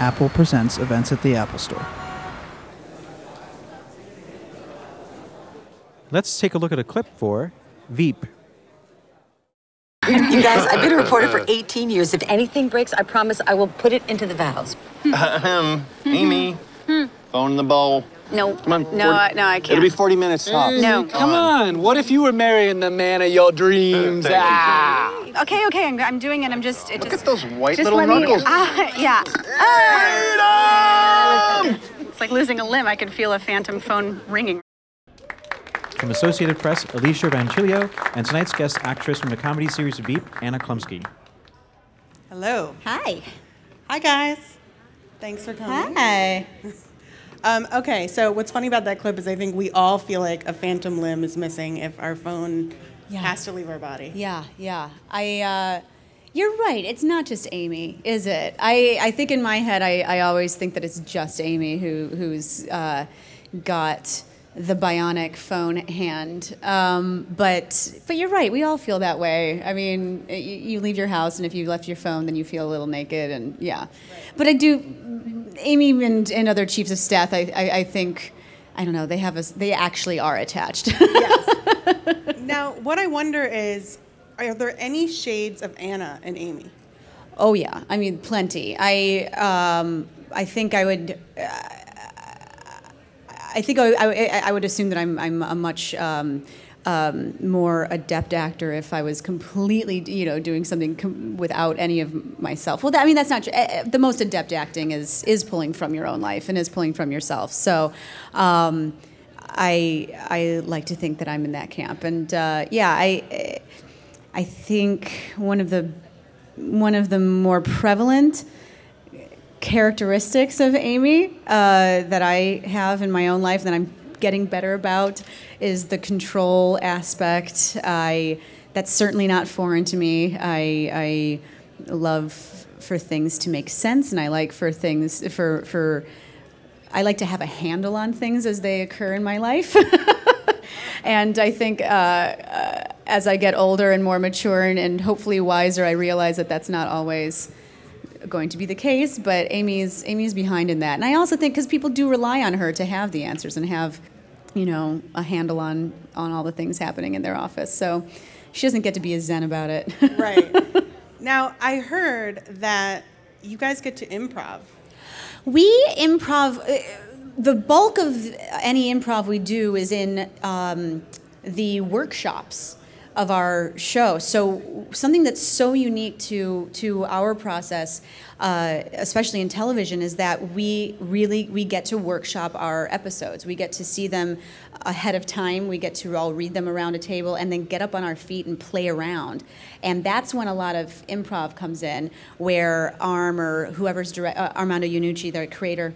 Apple Presents events at the Apple Store. Let's take a look at a clip for Veep. You guys, I've been a reporter for 18 years. If anything breaks, I promise I will put it into the vows. Ahem. Amy. Hmm. Hmm. Phone in the bowl. No. Come on. No, 40 I- no, I can't. It'll be 40 minutes tops. No. Come on. What if you were marrying the man of your dreams? Thank you, Ah. Okay, okay, I'm, I'm doing it. I'm just. It Look just, at those white just little let me- knuckles. Ah, yeah. Ah. It's like losing a limb. I can feel a phantom phone ringing. From Associated Press, Alicia Vancilio, and tonight's guest actress from the comedy series Veep, Anna Chlumsky. Hello. Hi. Hi, guys. Thanks for coming. Hi. Um, okay, so what's funny about that clip is I think we all feel like a phantom limb is missing if our phone Yeah. has to leave our body. Yeah, yeah. I. Uh, you're right. It's not just Amy, is it? I, I think in my head, I, I always think that it's just Amy who who's uh, got the bionic phone hand. Um, but but you're right. We all feel that way. I mean, you, you leave your house, and if you left your phone, then you feel a little naked, and yeah. But I do. Amy and, and other chiefs of staff, I, I, I think. I don't know. They have a. They actually are attached. Now, what I wonder is, are there any shades of Anna and Amy? Oh yeah, I mean plenty. I um, I think I would. Uh, I think I, I, I would assume that I'm I'm a much um, um, more adept actor if I was completely you know doing something com- without any of myself. Well, that, I mean that's not true. Uh, the most adept acting is is pulling from your own life and is pulling from yourself. So. Um, I I like to think that I'm in that camp, and uh, yeah, I I think one of the one of the more prevalent characteristics of Amy uh, that I have in my own life that I'm getting better about is the control aspect. I that's certainly not foreign to me. I I love for things to make sense, and I like for things for for I like to have a handle on things as they occur in my life. and I think uh, uh, as I get older and more mature and, and hopefully wiser, I realize that that's not always going to be the case. But Amy's Amy's behind in that, and I also think because people do rely on her to have the answers and have, you know, a handle on on all the things happening in their office. So she doesn't get to be a zen about it. Right. now, I heard that you guys get to improv. We improv. uh, The bulk of any improv we do is in um, the workshops of our show. So something that's so unique to to our process, uh, especially in television, is that we really we get to workshop our episodes. We get to see them ahead of time. We get to all read them around a table and then get up on our feet and play around. And that's when a lot of improv comes in, where Arm or whoever's direct, uh, Armando Iannucci, the creator,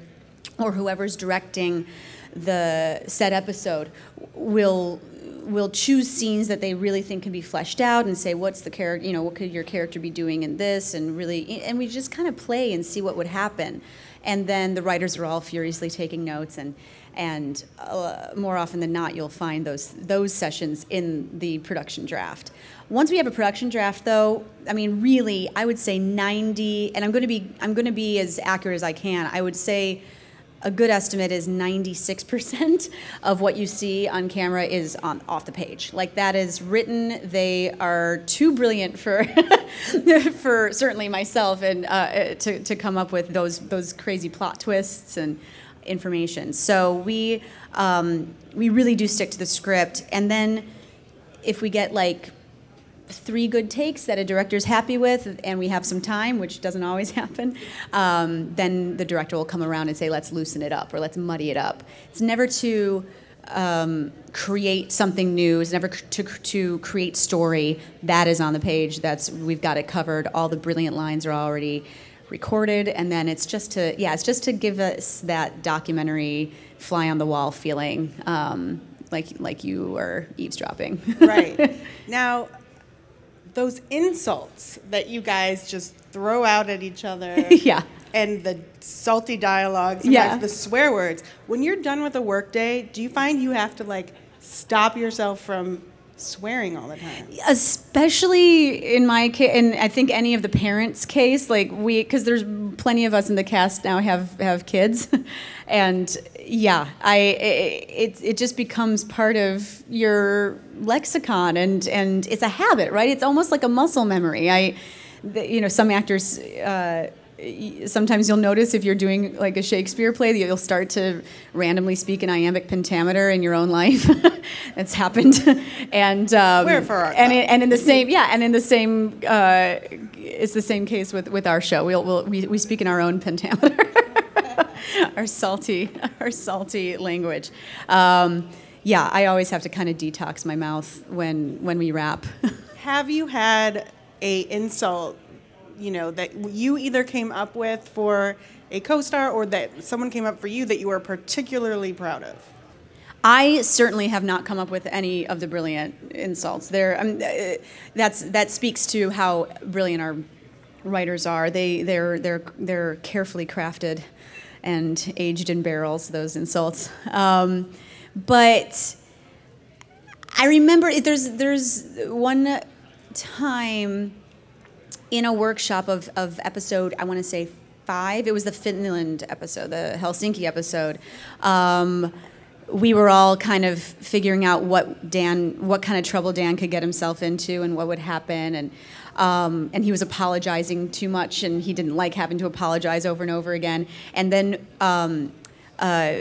or whoever's directing the set episode, will will choose scenes that they really think can be fleshed out and say what's the character you know what could your character be doing in this? And really and we just kind of play and see what would happen. And then the writers are all furiously taking notes and and uh, more often than not you'll find those those sessions in the production draft. Once we have a production draft though i mean really i would say 90 and i'm going to be i'm going to be as accurate as i can. I would say a good estimate is 96% of what you see on camera is on off the page. Like that is written. They are too brilliant for, for certainly myself and uh, to, to come up with those those crazy plot twists and information. So we um, we really do stick to the script, and then if we get like three good takes that a director's happy with and we have some time which doesn't always happen um, then the director will come around and say let's loosen it up or let's muddy it up. It's never to um, create something new. It's never to, to create story that is on the page that's we've got it covered all the brilliant lines are already recorded and then it's just to yeah it's just to give us that documentary fly on the wall feeling um, like like you are eavesdropping. Right. now, those insults that you guys just throw out at each other. Yeah. And the salty dialogues, Yeah. the swear words. When you're done with a workday, do you find you have to like stop yourself from swearing all the time? especially in my case and i think any of the parents case like we because there's plenty of us in the cast now have have kids, and yeah, I it it just becomes part of your lexicon, and and it's a habit, right? It's almost like a muscle memory. I, you know, some actors. Uh, sometimes you'll notice if you're doing like a Shakespeare play that you'll start to randomly speak in iambic pentameter in your own life. it's happened, and um, We're for our and in, and in the same yeah, and in the same uh, it's the same case with with our show. We'll, we'll we we speak in our own pentameter, our salty our salty language. Um, yeah, I always have to kind of detox my mouth when when we wrap. Have you had a insult, you know, that you either came up with for a co-star or that someone came up for you that you were particularly proud of? I certainly have not come up with any of the brilliant insults. There, um, uh, that's that speaks to how brilliant our writers are. They they're they're they're carefully crafted and aged in barrels. Those insults, um, but I remember there's there's one time in a workshop of, of episode, I want to say five. It was the Finland episode, the Helsinki episode. Um, we were all kind of figuring out what Dan, what kind of trouble Dan could get himself into, and what would happen, and um, and he was apologizing too much, and he didn't like having to apologize over and over again. And then um, uh,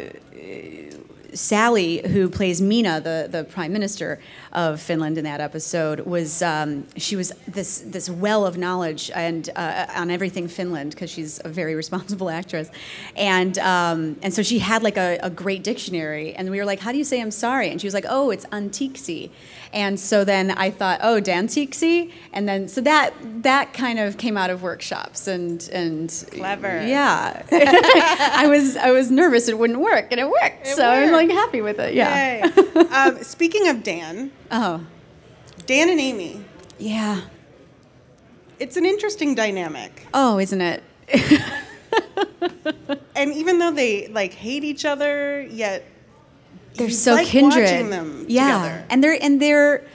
Sally, who plays Minna, the, the prime minister of Finland in that episode, was um, she was this this well of knowledge and uh, on everything Finland because she's a very responsible actress, and um, and so she had like a, a great dictionary, and we were like, how do you say I'm sorry? And she was like, oh, it's anteeksi, and so then I thought, oh, dantiksi, and then so that that kind of came out of workshops and and Clever. yeah, I was I was nervous it wouldn't work, and it worked. It so I'm like happy with it. Yeah. Um, speaking of Dan, Oh, Dan and Amy, yeah. it's an interesting dynamic. Oh, isn't it? And even though they like hate each other, yet They're so like kindred. yeah, together. and they're and they're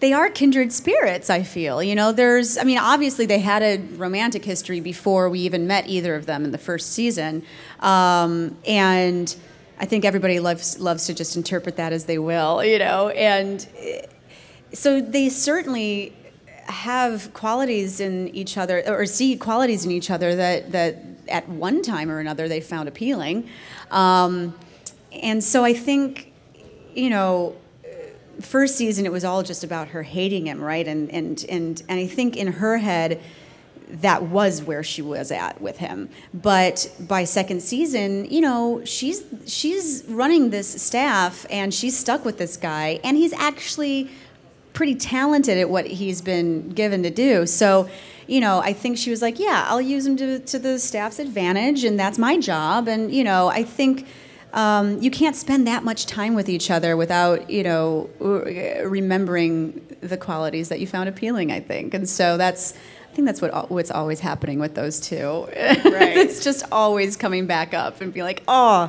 they are kindred spirits. I feel. You know, there's. I mean, obviously they had a romantic history before we even met either of them in the first season, um, and I think everybody loves loves to just interpret that as they will. You know, and so they certainly have qualities in each other or see qualities in each other that that at one time or another they found appealing um, and so i think you know first season it was all just about her hating him right and and and, and i think in her head that was where she was at with him. But by second season you know she's she's running this staff and she's stuck with this guy and he's actually pretty talented at what he's been given to do. So you know i think she was like yeah i'll use him to, to the staff's advantage and that's my job. And you know i think um, you can't spend that much time with each other without you know remembering the qualities that you found appealing i think. And so that's think that's what what's always happening with those two Right. it's just always coming back up and be like oh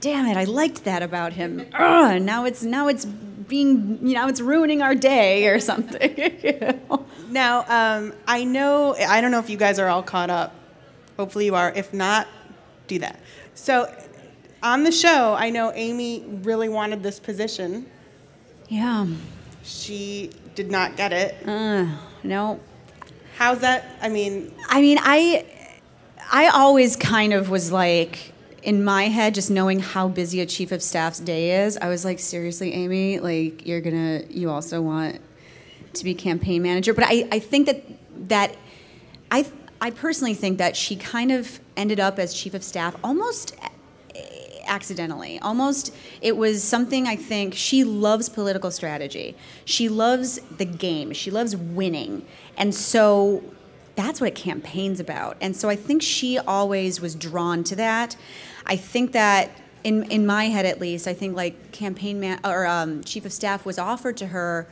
damn it i liked that about him Ugh, now it's now it's being you know it's ruining our day or something you know? Now, um, I know, I don't know if you guys are all caught up. Hopefully you are. If not, do that. So, on the show, I know Amy really wanted this position. yeah She did not get it. uh, no How's that? I mean, I mean, I I always kind of was like in my head, just knowing how busy a chief of staff's day is, I was like, seriously, Amy, like you're gonna you also want to be campaign manager. But I, I think that that I I personally think that she kind of ended up as chief of staff almost accidentally. Almost, it was something I think she loves political strategy. She loves the game. She loves winning. And so that's what a campaign's about. And so I think she always was drawn to that. I think that in in my head at least, I think like campaign man or um, chief of staff was offered to her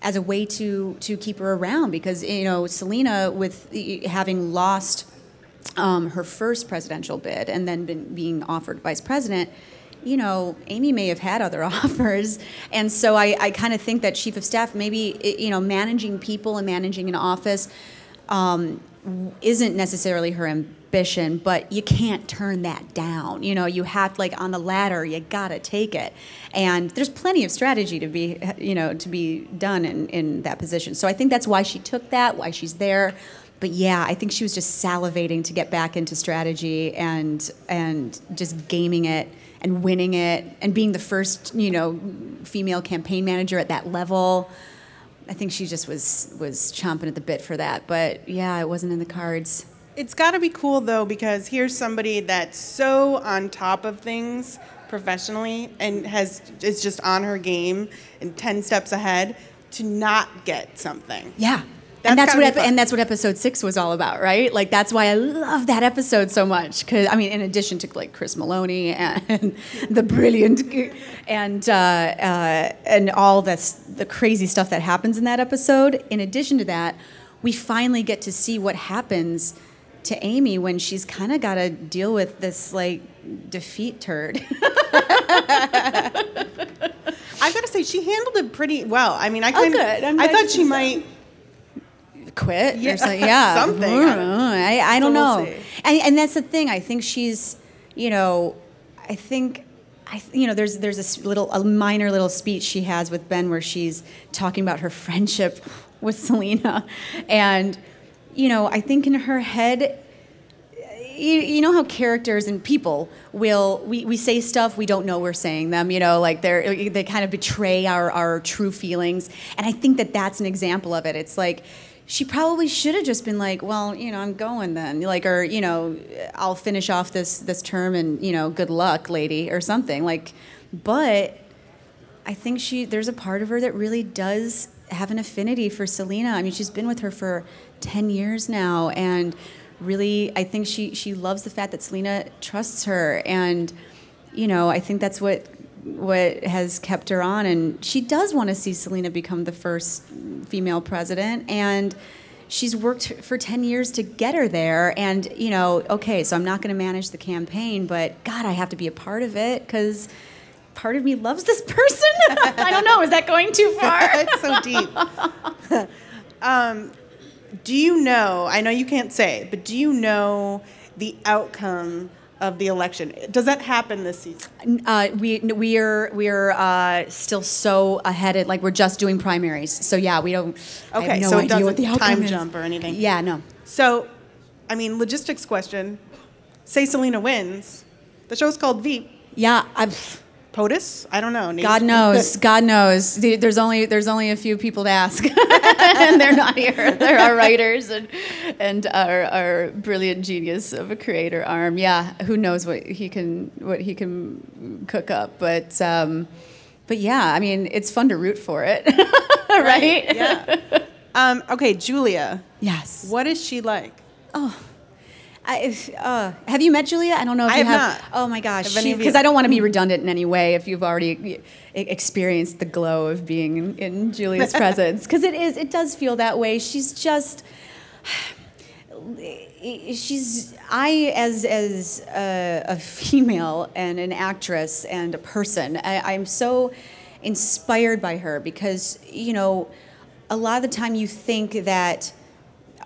as a way to to keep her around because you know Selina with having lost um, her first presidential bid and then been, being offered vice president, you know, Amy may have had other offers. And so I, I kind of think that chief of staff, maybe, you know, managing people and managing an office, um, isn't necessarily her ambition, but you can't turn that down. You know, you have like on the ladder, you gotta take it. And there's plenty of strategy to be, you know, to be done in, in that position. So I think that's why she took that, why she's there. But yeah, I think she was just salivating to get back into strategy and and just gaming it and winning it and being the first, you know, female campaign manager at that level. I think she just was was chomping at the bit for that. But yeah, it wasn't in the cards. It's got to be cool though because here's somebody that's so on top of things professionally and has is just on her game and 10 steps ahead to not get something. Yeah. That's and that's what and that's what episode six was all about, right? Like that's why I love that episode so much. Because I mean, in addition to like Chris Maloney and the brilliant and uh, uh, and all this the crazy stuff that happens in that episode. In addition to that, we finally get to see what happens to Amy when she's kind of got to deal with this like defeat turd. I got to say she handled it pretty well. I mean, I kind Oh, I thought she might quit Yeah, or something. Yeah, something. I, mm-hmm. I don't So we'll know. And, and that's the thing. I think she's, you know, I think. I, you know, there's there's this little a minor little speech she has with Ben where she's talking about her friendship with Selina, and you know, I think in her head, you, you know how characters and people will we, we say stuff we don't know we're saying them you know like they're they kind of betray our, our true feelings and i think that that's an example of it it's like she probably should have just been like well you know i'm going then. Like or you know i'll finish off this this term and you know good luck lady or something. Like but I think she there's a part of her that really does have an affinity for Selina. I mean, she's been with her for 10 years now and really I think she she loves the fact that Selina trusts her. And you know, I think that's what what has kept her on and she does want to see Selina become the first female president and she's worked for 10 years to get her there and you know okay so i'm not going to manage the campaign but god i have to be a part of it because part of me loves this person. I don't know. Is that going too far? it's so deep. um, do you know? I know you can't say, but do you know the outcome of the election? Does that happen this season? Uh, we we are we are uh, still so ahead. At, like we're just doing primaries. So yeah, we don't. Okay, no so it doesn't time is. jump or anything? Yeah, no. So, I mean, logistics question. Say Selina wins. The show's called Veep. Yeah, I, POTUS? I don't know. God knows. God knows. There's only there's only a few people to ask, and they're not here. They're our writers and and our, our brilliant genius of a creator arm. Yeah, who knows what he can what he can cook up, but. Um, but yeah, I mean, it's fun to root for it, right? Yeah. um, okay, Julia. Yes. What is she like? I, uh, have you met Julia? I don't know if I you have have. not. Oh my gosh, Have any of you? because I don't want to be redundant in any way. If you've already experienced the glow of being in, in Julia's presence, because it is, it does feel that way. She's just. She's I as as a, a female and an actress and a person. I, I'm so inspired by her because you know, a lot of the time you think that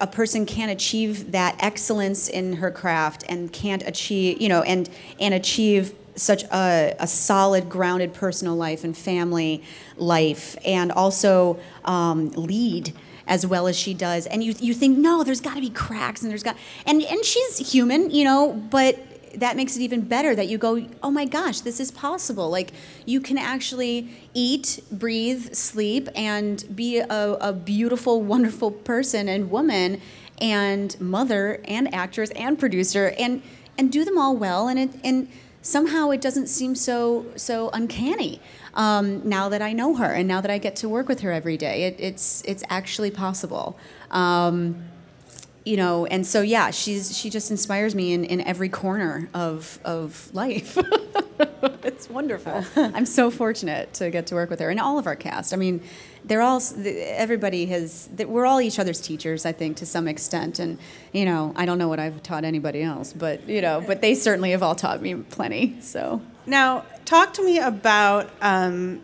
a person can't achieve that excellence in her craft and can't achieve you know and and achieve such a, a solid grounded personal life and family life and also um, lead as well as she does. And you, you think no there's got to be cracks and there's got and and she's human you know but that makes it even better that you go oh my gosh this is possible. Like you can actually eat breathe sleep and be a, a beautiful wonderful person and woman and mother and actress and producer and and do them all well and it and somehow it doesn't seem so so uncanny um, now that I know her and now that I get to work with her every day. It, it's it's actually possible. Um, you know and so yeah she's she just inspires me in, in every corner of of life. It's wonderful. I'm so fortunate to get to work with her and all of our cast. I mean they're all everybody has we're all each other's teachers i think to some extent. And you know i don't know what i've taught anybody else but you know but they certainly have all taught me plenty so. Now, talk to me about um,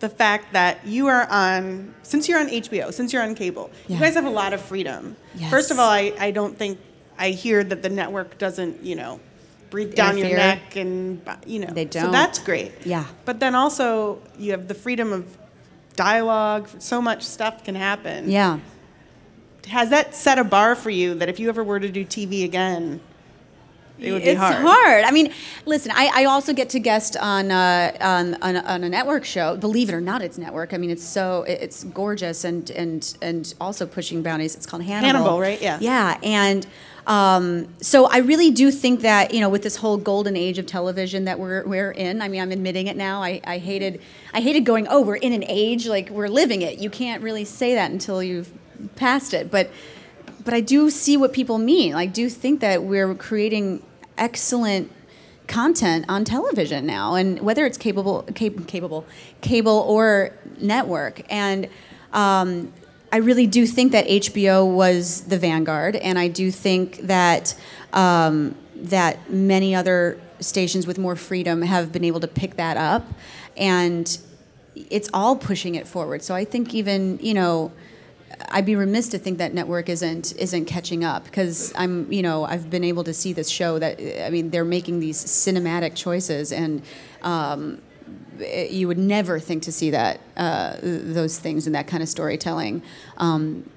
the fact that you are on, since you're on HBO, since you're on cable, Yeah. you guys have a lot of freedom. Yes. First of all, I, I don't think, I hear that the network doesn't, you know, breathe down your neck and, you know. They don't. So that's great. Yeah. But then also, you have the freedom of dialogue, so much stuff can happen. Yeah. Has that set a bar for you that if you ever were to do TV again, it would be it's hard? I mean, listen, I, I also get to guest on, uh, on, on, on a network show. Believe it or not, it's network. I mean, it's so it's gorgeous and and and also pushing boundaries. It's called Hannibal. Hannibal, right? Yeah. Yeah, and um, so I really do think that you know, with this whole golden age of television that we're we're in. I mean, I'm admitting it now. I, I hated I hated going. Oh, we're in an age like we're living it. You can't really say that until you've passed it, but but I do see what people mean. I do think that we're creating excellent content on television now, and whether it's capable, cap- capable, cable or network, and um, I really do think that HBO was the vanguard, and I do think that um, that many other stations with more freedom have been able to pick that up, and it's all pushing it forward. So I think even you know. I'd be remiss to think that network isn't isn't catching up because I'm you know I've been able to see this show that I mean they're making these cinematic choices and um, it- you would never think to see that uh, those things and that kind of storytelling um,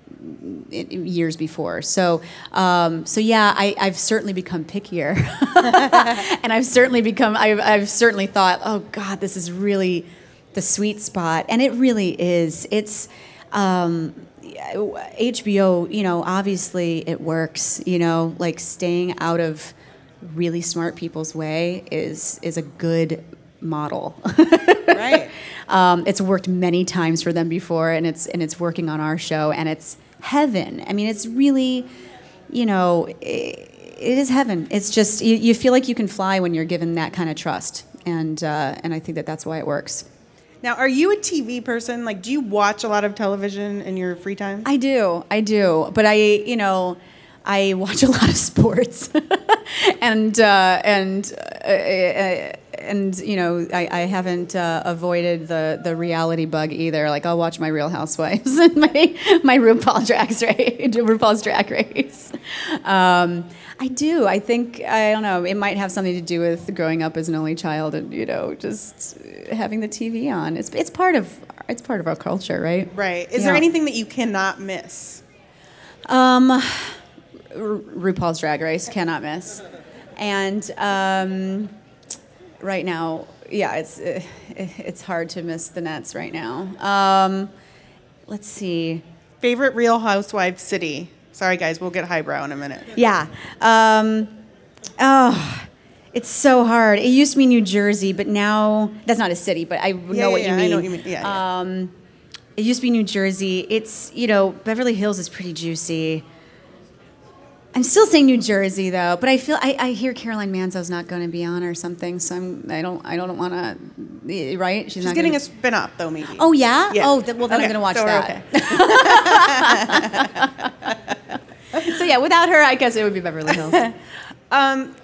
i- i- years before. So um, so yeah, I, I've certainly become pickier, and I've certainly become I've, I've certainly thought oh God this is really the sweet spot, and it really is. It's um, HBO, you know, obviously it works. You know, like staying out of really smart people's way is is a good model. Right. um, it's worked many times for them before, and it's and it's working on our show, and it's heaven. I mean, it's really, you know, i it is heaven. It's just you, you feel like you can fly when you're given that kind of trust, and uh, and I think that that's why it works. Now, are you a TV person? Like, do you watch a lot of television in your free time? I do, I do, but I, you know, I watch a lot of sports, and uh, and uh, uh, and you know, I, I haven't uh, avoided the the reality bug either. Like I'll watch my Real Housewives and my my RuPaul Drag Race, RuPaul's Drag Race. Um, I do. I think I don't know. It might have something to do with growing up as an only child, and you know, just having the TV on. It's it's part of it's part of our culture, right? Right. Is there anything that you cannot miss? Um, R- RuPaul's Drag Race cannot miss, and um, right now, yeah, it's uh, it's hard to miss the Nets right now. Um, let's see. Favorite Real Housewives city? Sorry, guys, we'll get highbrow in a minute. Yeah. Um, oh, it's so hard. It used to be New Jersey, but now that's not a city, but I know Yeah, what yeah, you mean. I know what you mean. Yeah. Um, it used to be New Jersey. It's you know Beverly Hills is pretty juicy. I'm still saying New Jersey though, but I feel I, I hear Caroline Manzo's not going to be on or something, so I'm I don't I don't want to right. She's, She's not getting gonna, a spin off, though, maybe. Oh yeah. Yeah. Oh th- well then Okay, I'm going to watch so that. so yeah, without her, I guess it would be Beverly Hills. Um,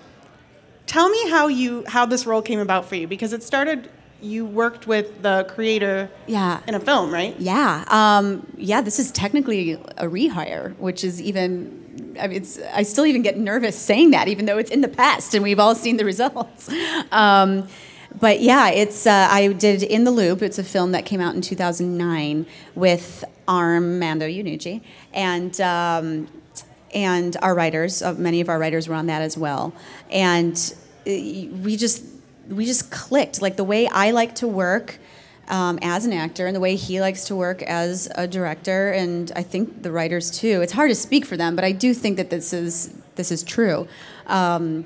tell me how you how this role came about for you because it started. You worked with the creator yeah. in a film, right? Yeah, um, yeah. This is technically a rehire, which is even. I mean, it's. I still even get nervous saying that, even though it's in the past and we've all seen the results. Um, but yeah, it's. Uh, I did in the loop. It's a film that came out in 2009 with Armando Iannucci and. Um, and our writers, uh, many of our writers were on that as well, and uh, we just we just clicked. Like the way I like to work um, as an actor, and the way he likes to work as a director, and I think the writers too. It's hard to speak for them, but I do think that this is this is true. Um,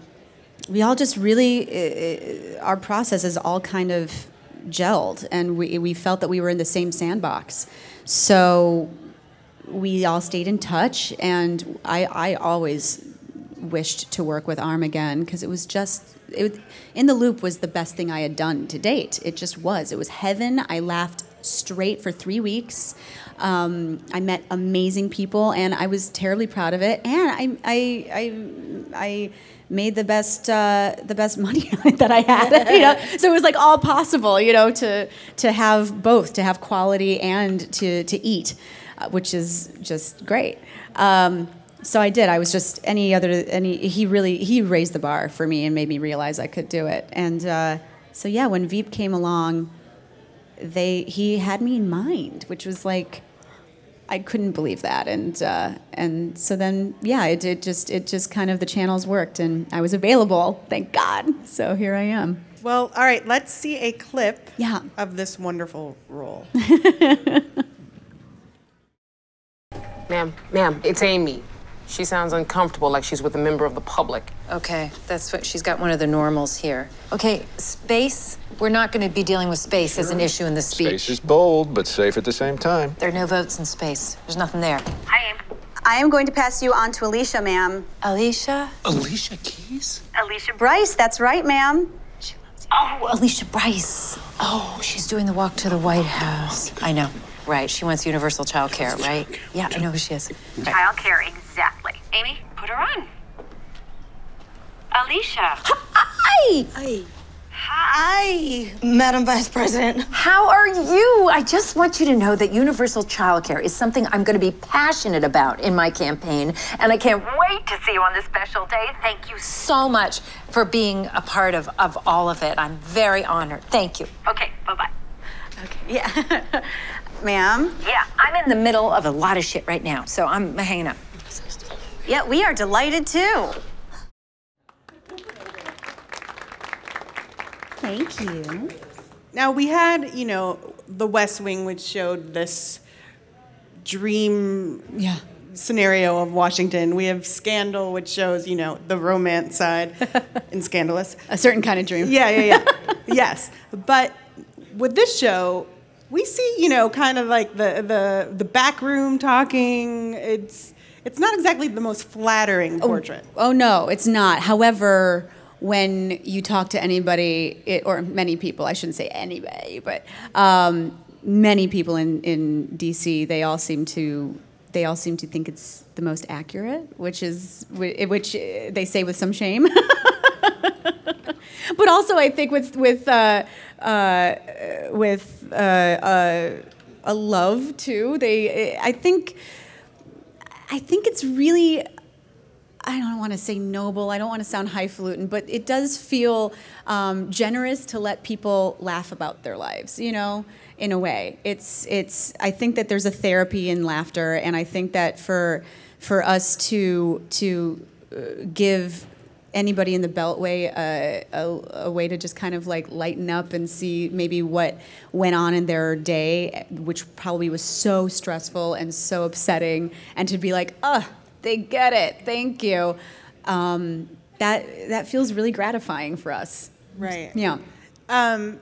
we all just really uh, our process is all kind of gelled, and we we felt that we were in the same sandbox. So we all stayed in touch, and I, I always wished to work with Arm again because it was just it, in the loop was the best thing I had done to date. It just was. It was heaven. I laughed straight for three weeks. Um, I met amazing people, and I was terribly proud of it. And I I I, I made the best uh, the best money that I had. you know, so it was like all possible. You know, to to have both, to have quality and to to eat, which is just great. Um, so I did. I was just any other any. He really he raised the bar for me and made me realize I could do it. And uh, so yeah, when Veep came along, they he had me in mind, which was like I couldn't believe that. And uh, and so then yeah, it, it just it just kind of the channels worked and I was available. Thank God. So here I am. Well, all right, let's see a clip Yeah. of this wonderful role. Ma'am, ma'am, it's Amy. She sounds uncomfortable, like she's with a member of the public. Okay, that's what she's got one of the normals here. Okay, space. We're not going to be dealing with space as an issue in the speech. Space is bold, but safe at the same time. There are no votes in space. There's nothing there. Hi, Amy. I am going to pass you on to Alicia, ma'am. Alicia? Alicia Keys? Alicia Bryce, that's right, ma'am. She loves you. Oh, Alicia Bryce. Oh, she's doing the walk to the White House. I know. Right. She wants universal child care, right? Yeah, I know who she is. Child care, exactly. Amy, put her on. Alicia. Hi. Hi. Hi. Madam Vice President. How are you? I just want you to know that universal childcare is something I'm going to be passionate about in my campaign, and I can't wait to see you on this special day. Thank you so much for being a part of, of all of it. I'm very honored. Thank you. Okay, bye bye. Okay. Yeah. ma'am. Yeah, I'm in the middle of a lot of shit right now, so I'm hanging up. Yeah, we are delighted too. Thank you. Now we had, you know, The West Wing, which showed this dream Yeah. scenario of Washington. We have Scandal, which shows, you know, the romance side and scandalous. A certain kind of dream. Yeah, yeah, yeah. yes. But with this show, we see, you know, kind of like the the the back room talking. It's it's not exactly the most flattering portrait. Oh no, it's not. However, when you talk to anybody, it, or many people, I shouldn't say anybody, but um, many people in, in DC, they all seem to they all seem to think it's the most accurate, which is which they say with some shame. but also, I think with with uh, uh, with uh, uh, a love too. They, I think, I think it's really. I don't want to say noble. I don't want to sound highfalutin, but it does feel um, generous to let people laugh about their lives. You know, in a way, it's it's. I think that there's a therapy in laughter, and I think that for for us to to uh, give anybody in the beltway a, a, a way to just kind of like lighten up and see maybe what went on in their day which probably was so stressful and so upsetting and to be like oh they get it. Thank you. Um, that that feels really gratifying for us. Right. yeah. Um,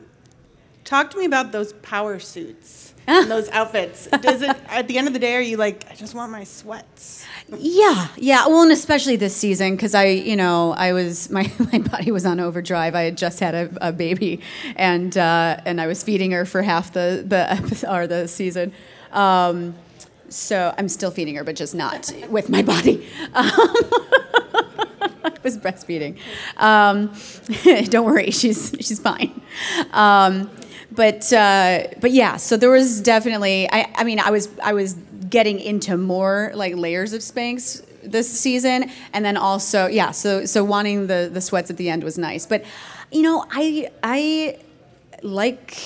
talk to me about those power suits and those outfits. Does it at the end of the day are you like I just want my sweats? Yeah, yeah. Well, and especially this season because I, you know, I was my, my body was on overdrive. I had just had a, a baby, and uh, and I was feeding her for half the the episode, or the season. Um, so I'm still feeding her, but just not with my body. Um, I was breastfeeding. Um, don't worry, she's she's fine. Um, but uh, but yeah, so there was definitely. I, I mean, I was I was getting into more like layers of Spanx this season, and then also yeah. So so wanting the the sweats at the end was nice, but you know I I like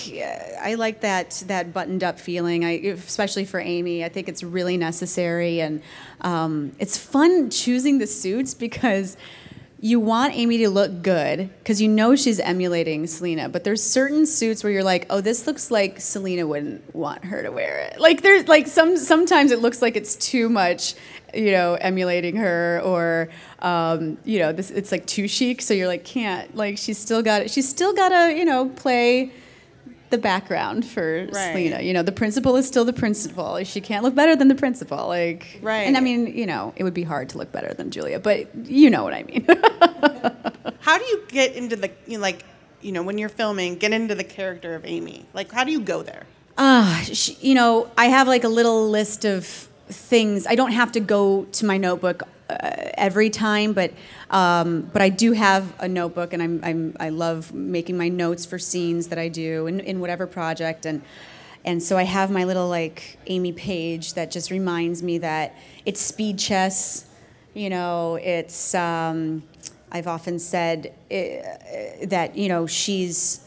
I like that that buttoned up feeling. I especially for Amy, I think it's really necessary, and um, it's fun choosing the suits because you want Amy to look good because you know she's emulating Selina. But there's certain suits where you're like, oh, this looks like Selina wouldn't want her to wear it. Like there's like some sometimes it looks like it's too much, you know, emulating her or um, you know, this it's like too chic. So you're like, can't like she's still got it. She's still got to you know play the background for Right. Selina. You know, the principal is still the principal. She can't look better than the principal. Like, Right. And I mean, you know, it would be hard to look better than Julia, but you know what I mean. How do you get into the you know, like you know when you're filming get into the character of Amy? Like how do you go there? Ah, you know, I have like a little list of things. I don't have to go to my notebook every time, but um, but I do have a notebook, and I'm, I'm I love making my notes for scenes that I do in, in whatever project, and and so I have my little like Amy page that just reminds me that it's speed chess, you know, it's. Um, I've often said uh, that you know she's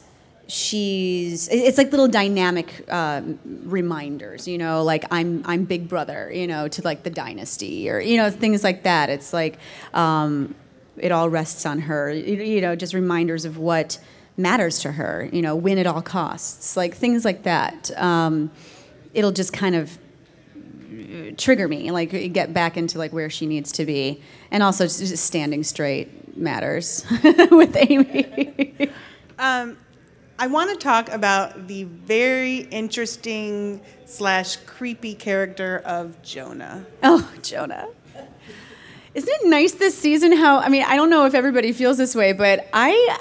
she's it's like little dynamic um, reminders you know like i'm i'm big brother you know to like the dynasty or you know things like that. It's like um, it all rests on her you, know just reminders of what matters to her you know win at all costs like things like that. Um, it'll just kind of trigger me like get back into like where she needs to be. And also just standing straight matters with amy. Um, I want to talk about the very interesting slash creepy character of Jonah. Oh, Jonah. Isn't it nice this season how I mean, I don't know if everybody feels this way, but I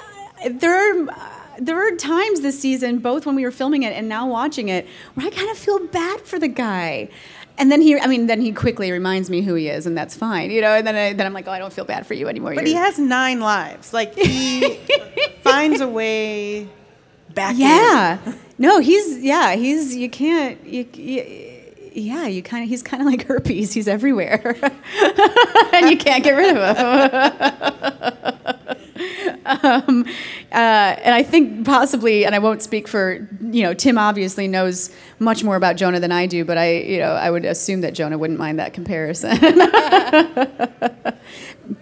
there are there are times this season, both when we were filming it and now watching it, where I kind of feel bad for the guy. And then he, I mean, then he quickly reminds me who he is, and that's fine, you know. And then, I, then I'm like, oh, I don't feel bad for you anymore. But he You're- has nine lives. Like he finds a way back. yeah, no, he's yeah, he's you can't you, you yeah, you kind of he's kind of like herpes. He's everywhere, and you can't get rid of him. um, uh, and I think possibly, and I won't speak for you know Tim. Obviously knows much more about Jonah than I do, but I you know I would assume that Jonah wouldn't mind that comparison.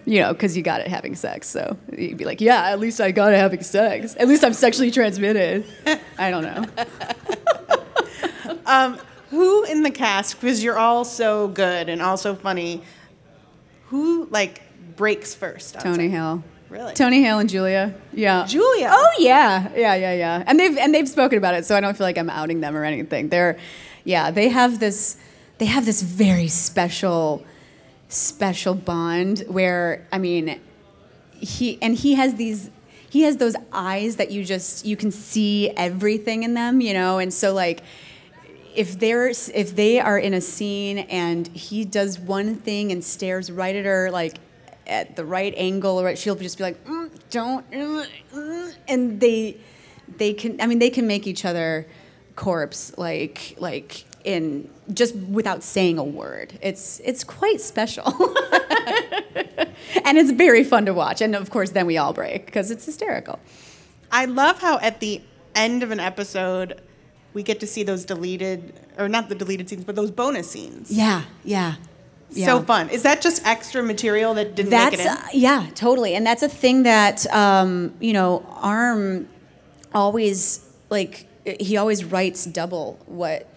you know, because you got it having sex, so you'd be like, yeah, at least I got it having sex. At least I'm sexually transmitted. I don't know. Um, who in the cast, because you're all so good and all so funny, who like breaks first? Tony? Hale. Really? Tony Hale and Julia. Yeah. Julia. Oh yeah, yeah, yeah, yeah. And they've and they've spoken about it, so I don't feel like I'm outing them or anything. They're, yeah, they have this, they have this very special, special bond where I mean, he and he has these. He has those eyes that you just you can see everything in them, you know, and so like if they're if they are in a scene and he does one thing and stares right at her like at the right angle or right, she'll just be like mm, don't mm, mm," and they they can i mean they can make each other corpse like like in just without saying a word it's it's quite special and it's very fun to watch and of course then we all break because it's hysterical I love how at the end of an episode, we get to see those deleted, or not the deleted scenes, but those bonus scenes. yeah yeah Yeah. So fun. Is that just extra material that didn't that's make it in? uh, yeah totally and that's a thing that um, you know arm always like he always writes double what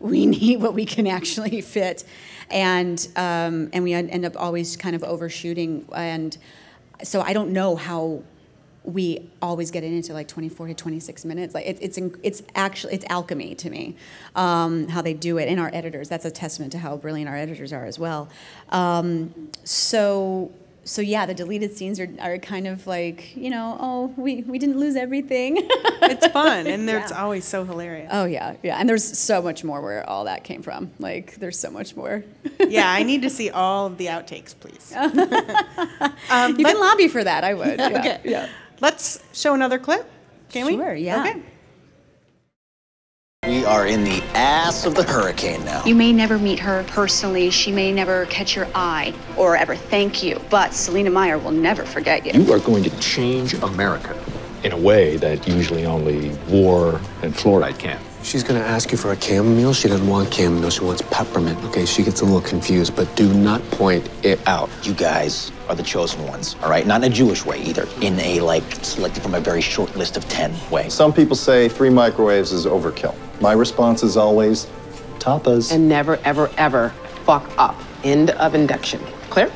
we need what we can actually fit. And um, and we end up always kind of overshooting. And so i don't know how we always get it into like 24 to 26 minutes. Like it, it's it's actually it's alchemy to me um, how they do it and our editors. That's a testament to how brilliant our editors are as well. Um, so so yeah the deleted scenes are, are kind of like you know oh we, we didn't lose everything it's fun, and it's always so hilarious. oh yeah yeah and there's so much more where all that came from like there's so much more yeah, I need to see all of the outtakes, please. um, you can lobby for that i would yeah, okay. yeah Let's show another clip. Can we? Sure, yeah. Okay. We are in the ass of the hurricane now. You may never meet her personally. She may never catch your eye or ever thank you. But Selina Meyer will never forget you. You are going to change America in a way that usually only war and fluoride can. She's gonna ask you for a chamomile. She doesn't want chamomile. She wants peppermint. Okay, she gets a little confused, but do not point it out. You guys are the chosen ones, all right? Not in a Jewish way either. In a, like, selected from a very short list of 10 way. Some people say three microwaves is overkill. My response is always tapas. And never, ever, ever fuck up. End of induction. Clear?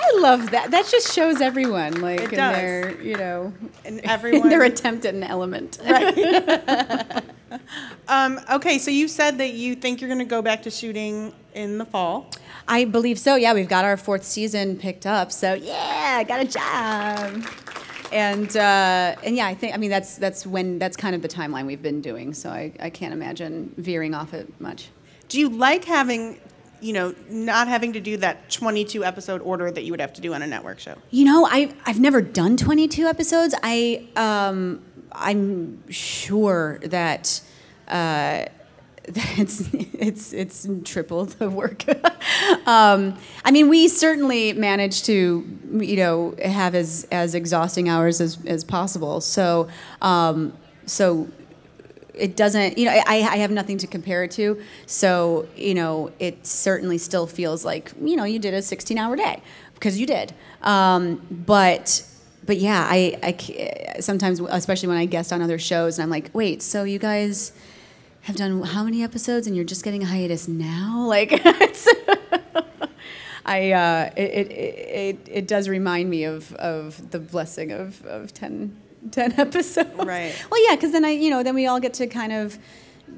I love that. That just shows everyone, like, It in does. their, you know, And in everyone. their attempt at an element. Um, okay, so you said that you think you're going to go back to shooting in the fall. I believe so. Yeah, we've got our fourth season picked up. So yeah, I got a job. And uh, and yeah, I think I mean that's that's when that's kind of the timeline we've been doing. So I, I can't imagine veering off it much. Do you like having you know, not having to do that 22 episode order that you would have to do on a network show? You know, I I've never done 22 episodes. I um I'm sure that uh it's it's it's triple the work. um, I mean, we certainly managed to you know have as as exhausting hours as as possible. So um, so it doesn't you know I, I have nothing to compare it to so you know it certainly still feels like you know you did a 16 hour day because you did um, but but yeah I, I sometimes especially when i guest on other shows and i'm like wait so you guys have done how many episodes and you're just getting a hiatus now like it's I uh, it, it, it, it does remind me of, of the blessing of, of 10, 10 episodes. Right. Well, yeah, because then I, you know, then we all get to kind of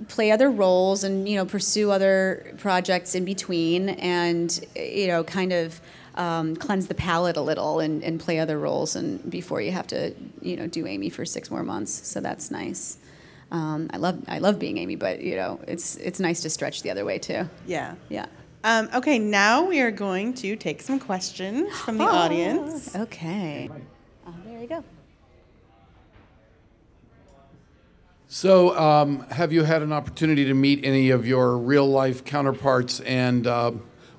play other roles and you know pursue other projects in between, and you know, kind of um, cleanse the palate a little and, and play other roles, and before you have to, you know, do Amy for six more months. So that's nice. Um, I love I love being Amy, but you know, it's it's nice to stretch the other way too. Yeah. Yeah. Um, okay, now we are going to take some questions from the audience. Okay. Oh, there you go. So, um, have you had an opportunity to meet any of your real life counterparts? And uh,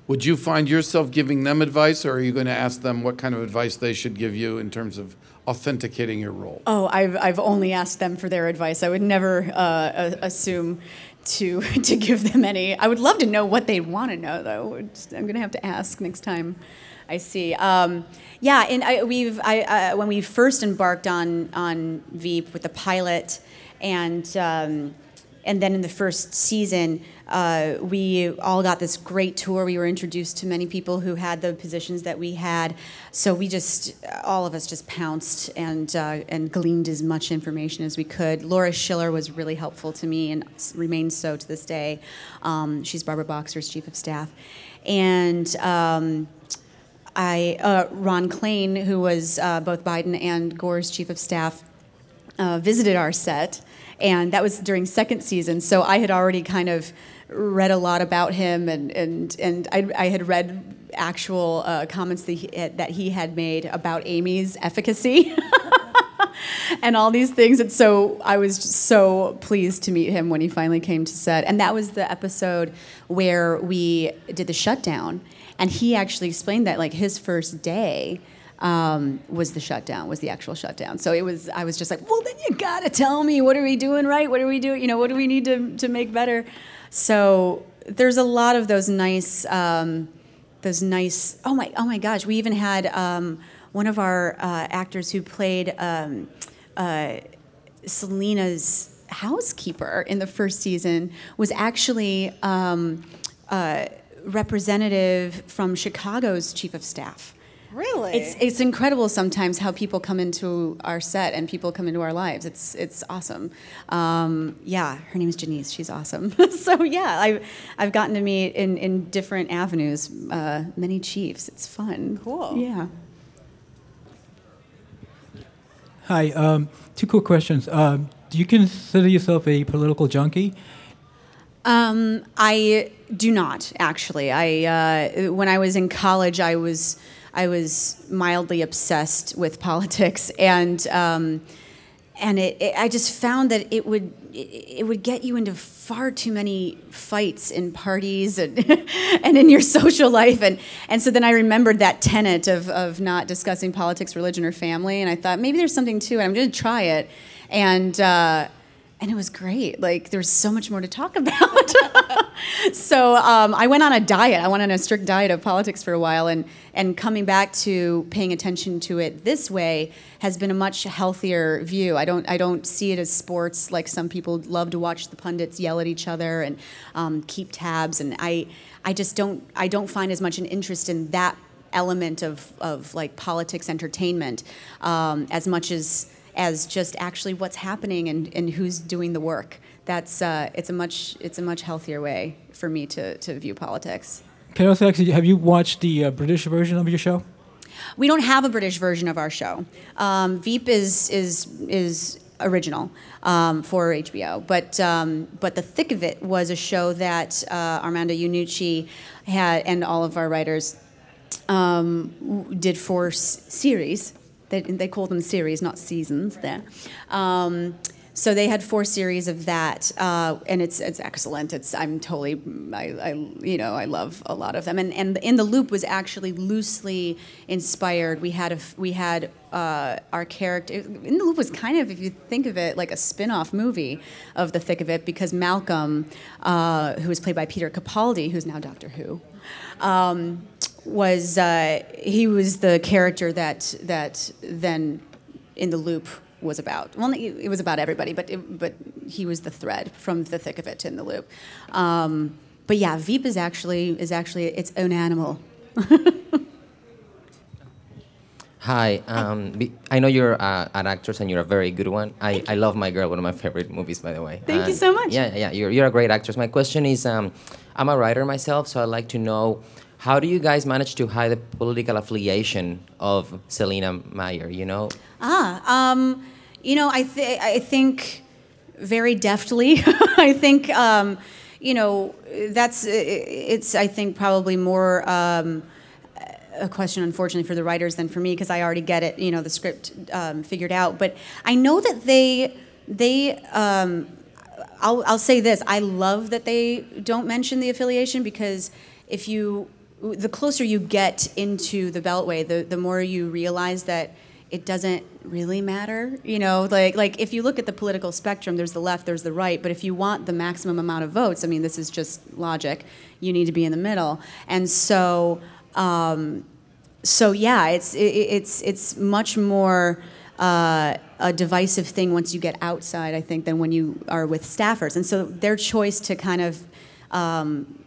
would you find yourself giving them advice, or are you going to ask them what kind of advice they should give you in terms of authenticating your role? Oh, I've, I've only asked them for their advice. I would never uh, assume to to give them any. I would love to know what they want to know, though. I'm gonna have to ask next time I see. Um, yeah, and I, we've I, uh, when we first embarked on on Veep with the pilot, and um, and then in the first season, uh, we all got this great tour. We were introduced to many people who had the positions that we had. So we just, all of us just pounced and, uh, and gleaned as much information as we could. Laura Schiller was really helpful to me and remains so to this day. Um, she's Barbara Boxer's chief of staff. And um, I, uh, Ron Klain, who was uh, both Biden and Gore's chief of staff, uh, visited our set, and that was during second season. So I had already kind of read a lot about him, and and and I, I had read actual uh, comments that he, that he had made about Amy's efficacy. and all these things. And so I was so pleased to meet him when he finally came to set. And that was the episode where we did the shutdown. And he actually explained that, like, his first day um, was the shutdown, was the actual shutdown. So it was, I was just like, well, then you gotta tell me, what are we doing right? What are we doing? You know, what do we need to, to make better? So there's a lot of those nice, um, those nice, oh my, oh my gosh, we even had um, one of our uh, actors who played um, uh, Selina's housekeeper in the first season was actually um, uh, representative from Chicago's chief of staff. Really? It's it's incredible sometimes how people come into our set and people come into our lives. It's it's awesome. Um, yeah, her name is Janice. She's awesome. so yeah, I've I've gotten to meet in in different avenues uh, many chiefs. It's fun. Cool. Yeah. Hi, um, two quick questions. Um, do you consider yourself a political junkie? Um, I do not actually. I uh, when I was in college, I was I was mildly obsessed with politics, and um, and it, it, I just found that it would it, it would get you into far too many fights in parties and and in your social life, and and so then I remembered that tenet of of not discussing politics, religion, or family, and I thought maybe there's something to it. I'm going to try it, and. Uh, and it was great. Like there was so much more to talk about. so um, I went on a diet. I went on a strict diet of politics for a while, and and coming back to paying attention to it this way has been a much healthier view. I don't I don't see it as sports like some people love to watch the pundits yell at each other and um, keep tabs, and I I just don't I don't find as much an interest in that element of of like politics entertainment um, as much as as just actually what's happening and, and who's doing the work. That's uh, it's a much it's a much healthier way for me to, to view politics. Can I also ask you, have you watched the uh, British version of your show? We don't have a British version of our show. Um, Veep is is is original um, for HBO. But um, but The Thick of It was a show that uh, Armando Iannucci had, and all of our writers um, did four s- series. They, they call them series, not seasons. There. Um, so they had four series of that, uh, and it's it's excellent. It's I'm totally I, I you know I love a lot of them, and and in the loop was actually loosely inspired. We had a we had uh, our character in the loop was kind of if you think of it like a spin-off movie of the thick of it because Malcolm, uh, who was played by Peter Capaldi, who's now Doctor Who. Um, was uh, he was the character that that then in the loop was about. Well, it was about everybody, but it, but he was the thread from the thick of it to in the loop. Um, but yeah, Veep is actually is actually its own animal. Hi, um, be- I know you're uh, an actress and you're a very good one. I, I love My Girl, one of my favorite movies, by the way. Thank you so much. Yeah, yeah, you're, you're a great actress. My question is um, I'm a writer myself, so I'd like to know how do you guys manage to hide the political affiliation of Selina Meyer, you know? Ah, um, you know, I th- I think very deftly. I think um, you know that's it's. I think probably more. Um, a question, unfortunately, for the writers than for me because I already get it, you know, the script um, figured out. But I know that they, they, um, I'll, I'll say this: I love that they don't mention the affiliation because if you, the closer you get into the Beltway, the the more you realize that it doesn't really matter. You know, like like if you look at the political spectrum, there's the left, there's the right. But if you want the maximum amount of votes, I mean, this is just logic. You need to be in the middle, and so. Um, so yeah, it's it, it's it's much more uh, a divisive thing once you get outside, I think, than when you are with staffers. And so their choice to kind of um,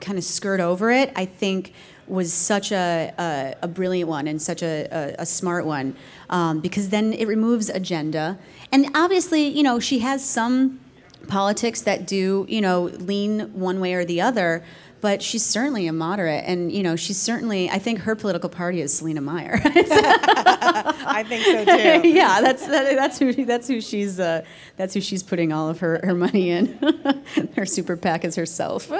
kind of skirt over it, I think, was such a, a, a brilliant one and such a, a, a smart one um, because then it removes agenda. And obviously, you know, she has some politics that do, you know, lean one way or the other. But she's certainly a moderate, and you know, she's certainly. I think her political party is Selina Meyer. I think so too. yeah, that's that, that's who that's who she's uh, that's who she's putting all of her, her money in. her super PAC is herself.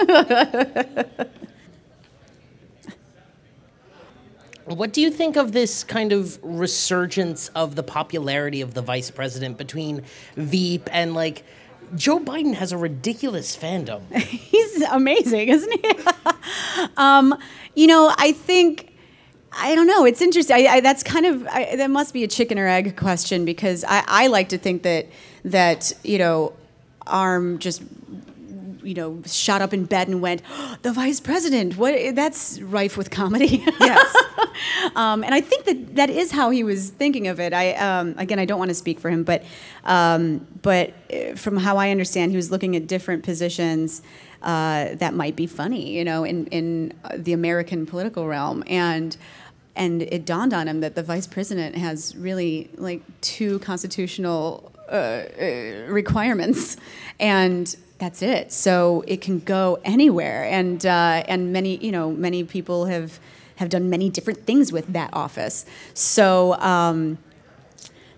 What do you think of this kind of resurgence of the popularity of the vice president between Veep and like Joe Biden has a ridiculous fandom. He's amazing, isn't he? um, you know, I think I don't know. It's interesting. I, I, that's kind of I, that must be a chicken or egg question because I, I like to think that that you know, Arm just you know shot up in bed and went, oh, "The vice president." What? That's rife with comedy. Yes. um, and I think that that is how he was thinking of it. I um, again, I don't want to speak for him, but um, but uh, from how I understand, he was looking at different positions uh, that might be funny, you know, in in uh, the American political realm, and and it dawned on him that the vice president has really like two constitutional uh, uh, requirements, and that's it. So it can go anywhere, and uh, and many you know many people have have done many different things with that office. So um,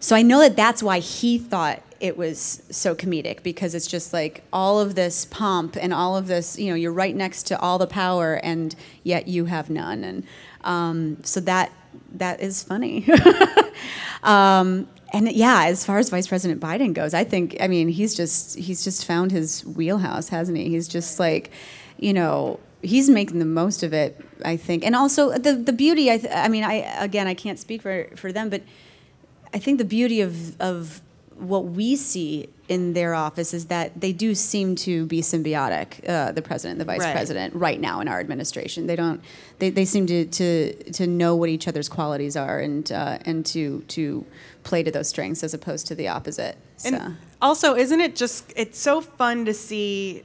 so I know that that's why he thought it was so comedic because it's just like all of this pomp and all of this you know you're right next to all the power and yet you have none and um, so that that is funny. um, and yeah, as far as Vice President Biden goes, I think I mean he's just he's just found his wheelhouse, hasn't he? He's just like, you know, he's making the most of it. I think, and also the the beauty. I th- I mean, I again I can't speak for for them, but I think the beauty of of what we see in their office is that they do seem to be symbiotic, uh, the president and the vice Right. president, right now in our administration. They don't. They, they seem to, to to know what each other's qualities are and uh, and to to play to those strengths as opposed to the opposite. So. And also, isn't it just, it's so fun to see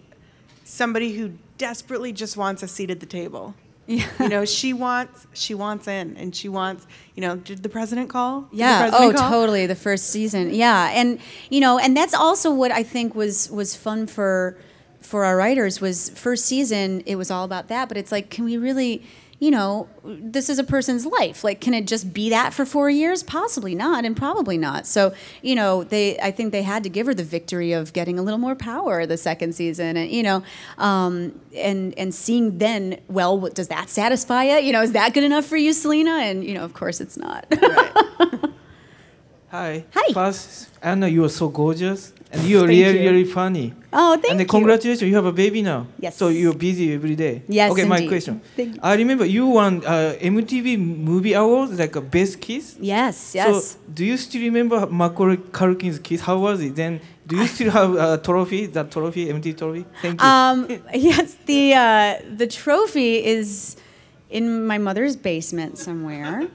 somebody who desperately just wants a seat at the table. Yeah. You know, she wants she wants in and she wants, you know, did the president call? Did Yeah. Oh, president Oh, call? totally. The first season. Yeah, and you know, and that's also what I think was was fun for for our writers was first season. It was all about that, but it's like, can we really, you know, this is a person's life. Like, can it just be that for four years? Possibly not, and probably not. So, you know, they, I think they had to give her the victory of getting a little more power the second season, and you know, um, and and seeing then, well, what, does that satisfy you? You know, is that good enough for you, Selina? And you know, of course, it's not. right. Hi. Hi. First, Anna, you are so gorgeous, and you are Thank really, you. really funny. Oh, thank and you. congratulations, you have a baby now. Yes. So you're busy every day. Yes, Okay, my question. Thank you. I remember you won uh, MTV Movie Awards, like a best kiss. Yes, yes. So do you still remember Macaulay Culkin's kiss? How was it? Then do you still have a trophy? That trophy, MTV trophy? Thank you. Um, yes, the uh, the trophy is in my mother's basement somewhere.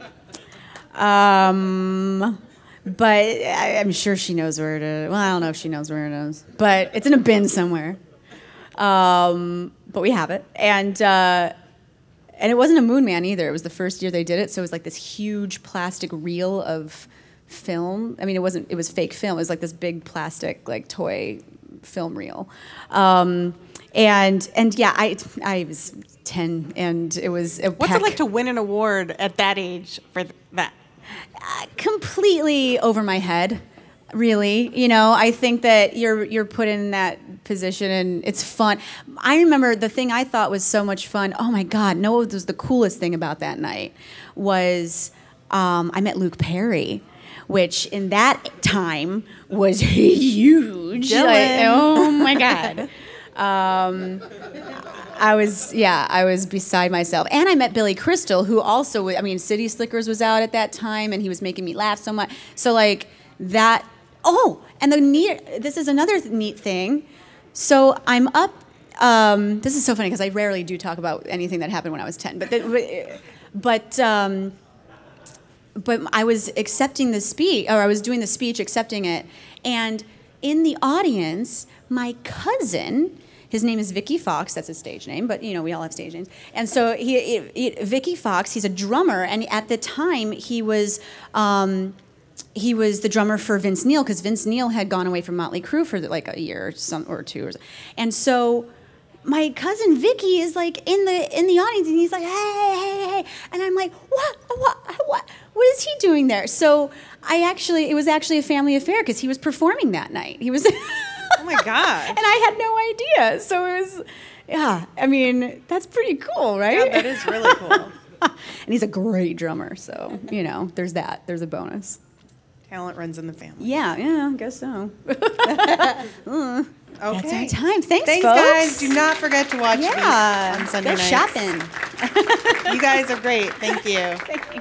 Um, but I, I'm sure she knows where it is. Well, I don't know if she knows where it is, but it's in a bin somewhere. Um, but we have it, and uh, and it wasn't a Moon Man either. It was the first year they did it, so it was like this huge plastic reel of film. I mean, it wasn't. It was fake film. It was like this big plastic like toy film reel. Um, and and yeah, I I was ten, and it was a What's it like to win an award at that age for that? Completely over my head really. You know i think that you're you're put in that position and it's fun. I remember the thing i thought was so much fun oh my god no it was the coolest thing about that night was um, i met luke perry which in that time was huge. Like, oh my god. Um, I was, yeah, I was beside myself. And I met Billy Crystal, who also, I mean, City Slickers was out at that time, and he was making me laugh so much. So, like, that, oh, and the neat, this is another neat thing. So, I'm up, um, this is so funny because I rarely do talk about anything that happened when I was 10, but, the, but, um, but I was accepting the speech, or I was doing the speech, accepting it, and in the audience, my cousin, his name is Vikki Foxx. That's his stage name, but you know we all have stage names. And so he, he- Vikki Foxx, he's a drummer, and at the time he was. Um, he was the drummer for Vince Neil because Vince Neil had gone away from Motley Crue for like a year or some or two, or, so- and so my cousin Vikki is like in the in the audience and he's like, hey, hey, hey, and I'm like, what, what, what, what is he doing there? So I actually, it was actually a family affair because he was performing that night. He was, Oh my god! and I had no idea. So it was, yeah. I mean, that's pretty cool, right? Yeah, that is really cool. and he's a great drummer, so you know, there's that. There's a bonus. Talent runs in the family. Yeah, yeah, I guess so. Uh, Okay. That's our time. Thanks, Thanks, folks. guys. Do not forget to watch Yeah, Veep on Sunday go nights. shopping. you guys are great. Thank you. Thank you.